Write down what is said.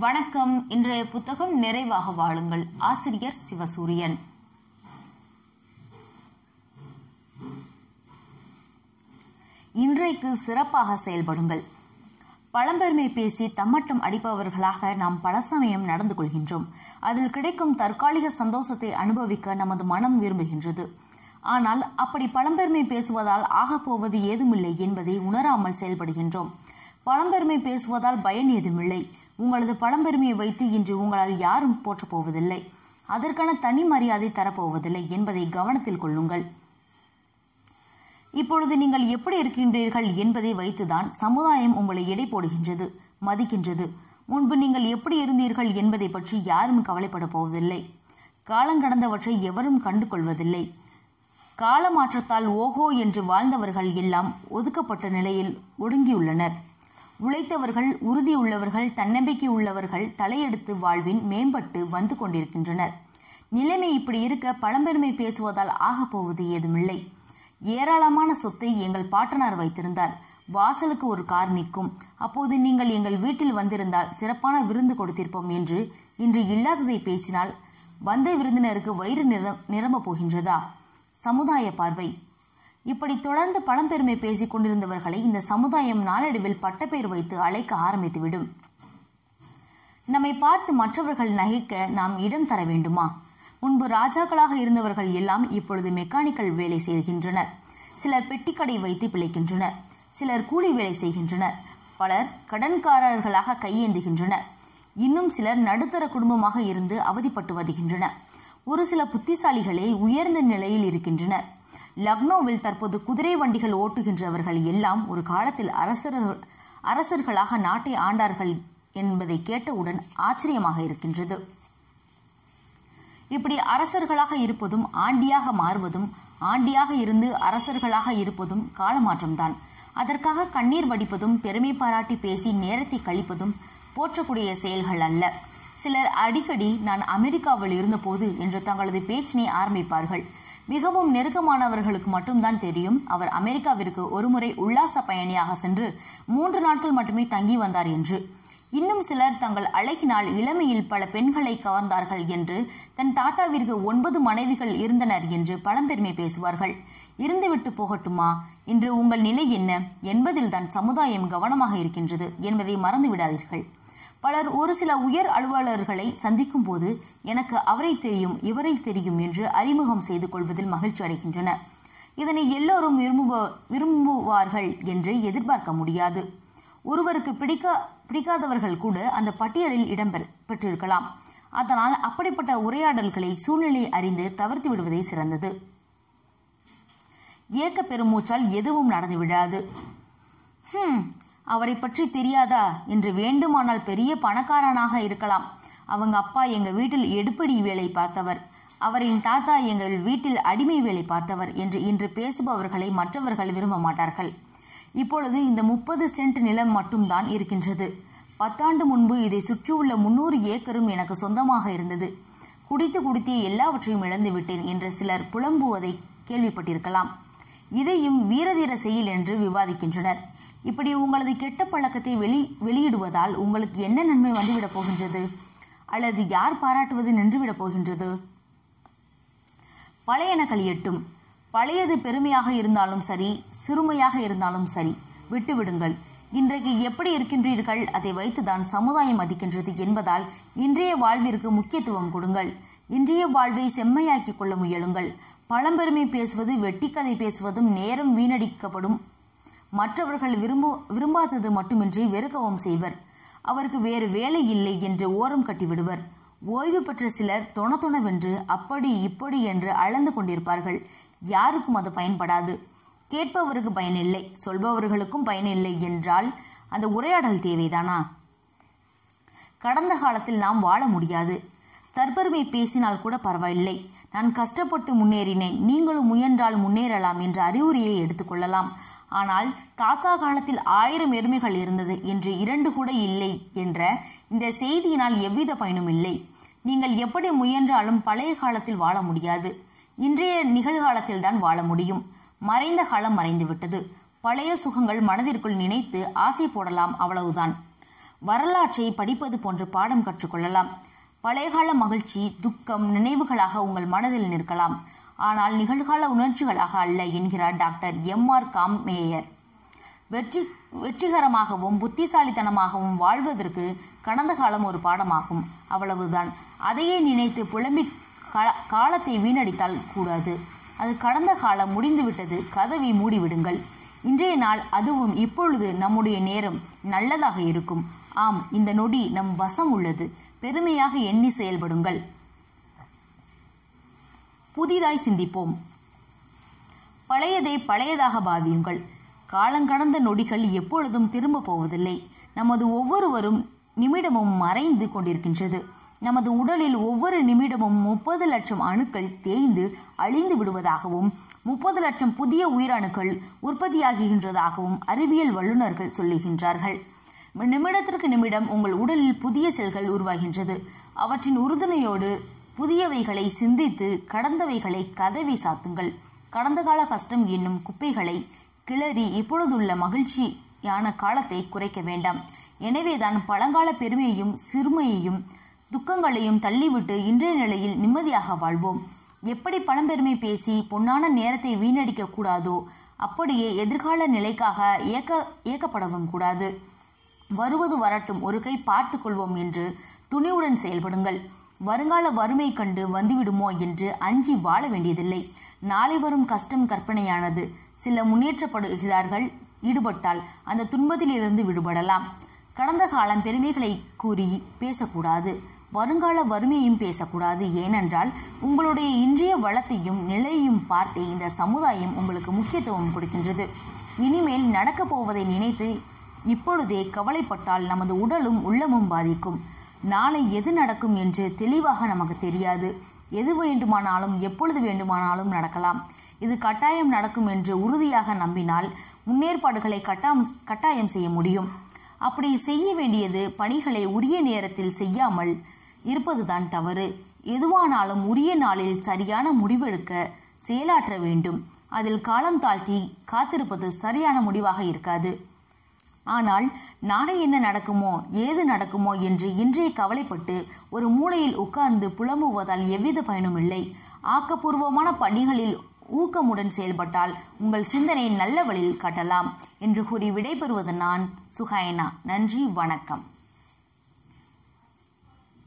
வணக்கம். இன்றைய புத்தகம் நிறைவாக வாழுங்கள். ஆசிரியர் சிவசூரியன். இன்றைக்கு சிறப்பாக செயல்படுங்கள். பழம்பெருமை பேசி தம்மட்டம் அடிப்பவர்களாக நாம் பல சமயம் நடந்து கொள்கின்றோம். அதில் கிடைக்கும் தற்காலிக சந்தோஷத்தை அனுபவிக்க நமது மனம் விரும்புகின்றது. ஆனால் அப்படி பழம்பெருமை பேசுவதால் ஆகப்போவது ஏதுமில்லை என்பதை உணராமல் செயல்படுகின்றோம். பழம்பெருமை பேசுவதால் பயன் ஏதுமில்லை. உங்களது பழம்பெருமையை வைத்து இன்று உங்களால் யாரும் போற்றப் போவதில்லை அதற்கான தனி மரியாதை தரப்போவதில்லை என்பதை கவனத்தில் கொள்ளுங்கள். இப்பொழுது நீங்கள் எப்படி இருக்கின்றீர்கள் என்பதை வைத்துதான் சமுதாயம் உங்களை எடை போடுகின்றது மதிக்கின்றது. முன்பு நீங்கள் எப்படி இருந்தீர்கள் என்பதை பற்றி யாரும் கவலைப்பட போவதில்லை. காலங்கடந்தவற்றை எவரும் கண்டு கொள்வதில்லை காலமாற்றத்தால் ஓஹோ என்று வாழ்ந்தவர்கள் எல்லாம் ஒதுக்கப்பட்ட நிலையில் ஒடுங்கியுள்ளனர். உழைத்தவர்கள் உறுதியுள்ளவர்கள் தன்னம்பிக்கை உள்ளவர்கள் தலையெடுத்து வாழ்வின் மேம்பட்டு வந்து கொண்டிருக்கின்றனர். நிலைமை இப்படி இருக்க பழம்பெருமை பேசுவதால் ஆகப்போவது ஏதுமில்லை. ஏராளமான சொத்தை எங்கள் பாட்டனார் வைத்திருந்தார். வாசலுக்கு ஒரு கார் நிற்கும். அப்போது நீங்கள் எங்கள் வீட்டில் வந்திருந்தால் சிறப்பான விருந்து கொடுத்திருப்போம் என்று இன்று இல்லாததை பேசினால் வந்த விருந்தினருக்கு வயிறு நிரம் நிரம்ப போகின்றதா? சமுதாய பார்வை. இப்படி தொடர்ந்து பழம்பெருமை பேசிக் கொண்டிருந்தவர்களை இந்த சமுதாயம் நாளடைவில் பட்டப்பேர் வைத்து அழைக்க ஆரம்பித்துவிடும். நம்மை பார்த்து மற்றவர்கள் நகைக்க நாம் இடம் தர வேண்டுமா? முன்பு ராஜாக்களாக இருந்தவர்கள் எல்லாம் இப்பொழுது மெக்கானிக்கல் வேலை செய்கின்றனர். சிலர் பெட்டிக்கடை வைத்து பிழைக்கின்றனர். சிலர் கூலி வேலை செய்கின்றனர். பலர் கடன்காரர்களாக கையேந்துகின்றனர். இன்னும் சிலர் நடுத்தர குடும்பமாக இருந்து அவதிப்பட்டு வருகின்றனர். ஒரு சில புத்திசாலிகளே உயர்ந்த நிலையில் இருக்கின்றனர். லக்னோவில் தற்போது குதிரை வண்டிகள் ஓட்டுகின்றவர்கள் எல்லாம் ஒரு காலத்தில் அரசர்கள் அரசர்களாக நாட்டை ஆண்டார்கள் என்பதை கேட்டவுடன் ஆச்சரியமாக இருக்கின்றது. இப்படி அரசர்களாக இருப்பதும் ஆண்டியாக மாறுவதும் ஆண்டியாக இருந்து அரசர்களாக இருப்பதும் காலமாற்றம்தான். அதற்காக கண்ணீர் வடிப்பதும் பெருமை பாராட்டி பேசி நேரத்தை கழிப்பதும் போற்றக்கூடிய செயல்கள் அல்ல. சிலர் அடிக்கடி நான் அமெரிக்காவில் இருந்தபோது என்று தங்களது பேச்சினை ஆரம்பிப்பார்கள். மிகவும் நெருக்கமானவர்களுக்கு மட்டும்தான் தெரியும் அவர் அமெரிக்காவிற்கு ஒருமுறை உல்லாச பயணியாக சென்று மூன்று நாட்கள் மட்டுமே தங்கி வந்தார் என்று. இன்னும் சிலர் தங்கள் அழகினால் இளமையில் பல பெண்களை கவர்ந்தார்கள் என்று தன் தாத்தாவிற்கு ஒன்பது மனைவிகள் இருந்தனர் என்று பழம்பெருமை பேசுவார்கள். இருந்துவிட்டு போகட்டுமா? இன்று உங்கள் நிலை என்ன? என்பதில்தான் சமுதாயம் கவனமாக இருக்கின்றது என்பதை மறந்து விடாதீர்கள் பலர் ஒரு சில உயர் அலுவலர்களை சந்திக்கும் போது எனக்கு அவரை தெரியும் இவரை தெரியும் என்று அறிமுகம் செய்து கொள்வதில் மகிழ்ச்சி அடைகின்றனர் இதனை எல்லோரும் விரும்புவ விரும்புவார்கள் என்று எதிர்பார்க்க முடியாது. ஒருவருக்கு பிடிக்க பிடிக்காதவர்கள் கூட அந்த பட்டியலில் இடம் பெற்றிருக்கலாம். அதனால் அப்படிப்பட்ட உரையாடல்களை சூழ்நிலை அறிந்து தவிர்த்து விடுவதே சிறந்தது. ஏக்க பெருமூச்சால் எதுவும் நடந்து விடாது ஹம். அவரை பற்றி தெரியாதா? என்று வேண்டுமானால் பெரிய பணக்காரனாக இருக்கலாம். அவங்க அப்பா எங்க வீட்டில் எடுப்படி வேலை பார்த்தவர். அவரின் தாத்தா எங்கள் வீட்டில் அடிமை வேலை பார்த்தவர் என்று இன்று பேசுபவர்களை மற்றவர்கள் விரும்ப மாட்டார்கள். இப்பொழுது இந்த முப்பது சென்ட் நிலம் மட்டும்தான் இருக்கின்றது. பத்தாண்டு முன்பு இதை சுற்றியுள்ள முன்னூறு ஏக்கரும் எனக்கு சொந்தமாக இருந்தது. குடித்து குடித்தே எல்லாவற்றையும் இழந்து விட்டேன் என்று சிலர் புலம்புவதை கேள்விப்பட்டிருக்கலாம். இதையும் வீரதீர செயல் என்று விவாதிக்கின்றனர். இப்படி உங்களது கெட்ட பழக்கத்தை வெளி வெளியிடுவதால் உங்களுக்கு என்ன நன்மை வந்துவிடப் போகின்றது? அல்லது யார் பாராட்டுவது நின்றுவிடப் போகின்றது? பழையன கழியட்டும் பழையது பெருமையாக இருந்தாலும் சரி சிறுமையாக இருந்தாலும் சரி விட்டுவிடுங்கள். இன்றைக்கு எப்படி இருக்கின்றீர்கள்? அதை வைத்துதான் சமுதாயம் மதிக்கின்றது என்பதால் இன்றைய வாழ்விற்கு முக்கியத்துவம் கொடுங்கள். இன்றைய வாழ்வை செம்மையாக்கிக் கொள்ள முயலுங்கள். பழம்பெருமை பேசுவது வெட்டிக்கதை பேசுவதும் நேரம் வீணடிக்கப்படும் மற்றவர்கள் விரும்ப விரும்பாதது மட்டுமின்றி வெறுக்கவும் செய்வர். அவருக்கு வேறு வேலை இல்லை என்று ஓரம் கட்டிவிடுவர். ஓய்வு பெற்ற சிலர் தொணத்தொணவென்று அப்படி இப்படி என்று அளந்து கொண்டிருப்பார்கள். யாருக்கும் அது பயன்படாது. கேட்பவருக்கு பயனில்லை சொல்பவர்களுக்கும் பயனில்லை என்றால் அந்த உரையாடல் தேவைதானா? கடந்த காலத்தில் நாம் வாழ முடியாது. தற்பெருமை பேசினால் கூட பரவாயில்லை. நான் கஷ்டப்பட்டு முன்னேறினேன். நீங்களும் முயன்றால் முன்னேறலாம் என்ற அறிவுரையை எடுத்துக்கொள்ளலாம் ஆனால் தாத்தா காலத்தில் ஆயிரம் எருமைகள் இருந்தது என்று இரண்டு கூட இல்லை என்ற இந்த செய்தியினால் எவ்வித பயனும் இல்லை. நீங்கள் எப்படி முயன்றாலும் பழைய காலத்தில் வாழ முடியாது. இன்றைய நிகழ்காலத்தில் தான் வாழ முடியும். மறைந்த காலம் மறைந்துவிட்டது பழைய சுகங்கள் மனதிற்குள் நினைத்து ஆசை போடலாம் அவ்வளவுதான். வரலாற்றை படிப்பது போன்று பாடம் கற்றுக்கொள்ளலாம். பழையகால மகிழ்ச்சி துக்கம் நினைவுகளாக உங்கள் மனதில் நிற்கலாம். ஆனால் நிகழ்கால உணர்ச்சிகளாக அல்ல என்கிறார் டாக்டர் எம் ஆர் காம்மேயர் வெற்றி வெற்றிகரமாகவும் புத்திசாலித்தனமாகவும் வாழ்வதற்கு கடந்த காலம் ஒரு பாடமாகும். அவ்வளவுதான். அதையே நினைத்து புலம்பி காலத்தை வீணடித்தால் கூடாது. அது கடந்த காலம் முடிந்துவிட்டது. கதவை மூடிவிடுங்கள். இன்றைய நாள் அதுவும் இப்பொழுது நம்முடைய நேரம். நல்லதாக இருக்கும். ஆம் இந்த நொடி நம் வசம் உள்ளது. பெருமையாக எண்ணி செயல்படுங்கள். புதிதாய் சிந்திப்போம். பழையதை பழையதாக பாவியுங்கள். காலங்கடந்த நொடிகள் எப்பொழுதும் திரும்ப போவதில்லை. நமது ஒவ்வொருவரும் நிமிடமும் மறைந்து கொண்டிருக்கின்றது. நமது உடலில் ஒவ்வொரு நிமிடமும் முப்பது லட்சம் அணுக்கள் தேய்ந்து அழிந்து விடுவதாகவும் முப்பது லட்சம் புதிய உயிரணுக்கள் உற்பத்தியாகுகின்றதாகவும் அறிவியல் வல்லுநர்கள் சொல்லுகின்றார்கள். நிமிடத்திற்கு நிமிடம் உங்கள் உடலில் புதிய செல்கள் உருவாகின்றது. அவற்றின் உறுதுணையோடு புதியவைகளை சிந்தித்து கடந்தவைகளை கதவை சாத்துங்கள். கடந்த கால கஷ்டம் என்னும் குப்பைகளை கிளறி இப்பொழுதுள்ள மகிழ்ச்சியான காலத்தை குறைக்க வேண்டாம். எனவேதான் பழங்கால பெருமையையும் சிறுமையையும் துக்கங்களையும் தள்ளிவிட்டு இன்றைய நிலையில் நிம்மதியாக வாழ்வோம். எப்படி பழம்பெருமை பேசி பொன்னான நேரத்தை வீணடிக்க கூடாதோ அப்படியே எதிர்கால நிலைக்காக ஏக்க ஏக்கப்படவும் கூடாது. வருவது வரட்டும் ஒரு கை பார்த்து கொள்வோம் என்று துணிவுடன் செயல்படுங்கள். வருங்கால வறுமை கண்டு வந்துவிடுமோ என்று அஞ்சி வாழ வேண்டியதில்லை. நாளை வரும் கஷ்டம் கற்பனையானது. சில முன்னேற்றப்படுகிறார்கள் ஈடுபட்டால் அந்த துன்பத்திலிருந்து விடுபடலாம். கடந்த காலம் பெருமைகளை கூறி பேசக்கூடாது. வருங்கால வறுமையும் பேசக்கூடாது. ஏனென்றால் உங்களுடைய இன்றைய வளத்தையும் நிலையையும் பார்த்து இந்த சமுதாயம் உங்களுக்கு முக்கியத்துவம் கொடுக்கின்றது. இனிமேல் நடக்கப் போவதை நினைத்து இப்பொழுதே கவலைப்பட்டால் நமது உடலும் உள்ளமும் பாதிக்கும். நாளை எது நடக்கும் என்று தெளிவாக நமக்கு தெரியாது. எது வேண்டுமானாலும் எப்பொழுது வேண்டுமானாலும் நடக்கலாம். இது கட்டாயம் நடக்கும் என்று உறுதியாக நம்பினால் முன்னேற்பாடுகளை கட்டாம் கட்டாயம் செய்ய முடியும். அப்படி செய்ய வேண்டியது பணிகளை உரிய நேரத்தில் செய்யாமல் இருப்பதுதான் தவறு. எதுவானாலும் உரிய நாளில் சரியான முடிவெடுக்க செயலாற்ற வேண்டும். அதில் காலம் தாழ்த்தி காத்திருப்பது சரியான முடிவாக இருக்காது. ஆனால் நாளை என்ன நடக்குமோ ஏது நடக்குமோ என்று இன்றே கவலைப்பட்டு ஒரு மூலையில் உட்கார்ந்து புலம்புவதால் எவ்வித பயனும் இல்லை. ஆக்கப்பூர்வமான பணிகளில் ஊக்கமுடன் செயல்பட்டால் உங்கள் சிந்தனை நல்ல வழியில் காட்டலாம் என்று கூறி விடைபெறுவது நான் சுகைனா நன்றி வணக்கம்.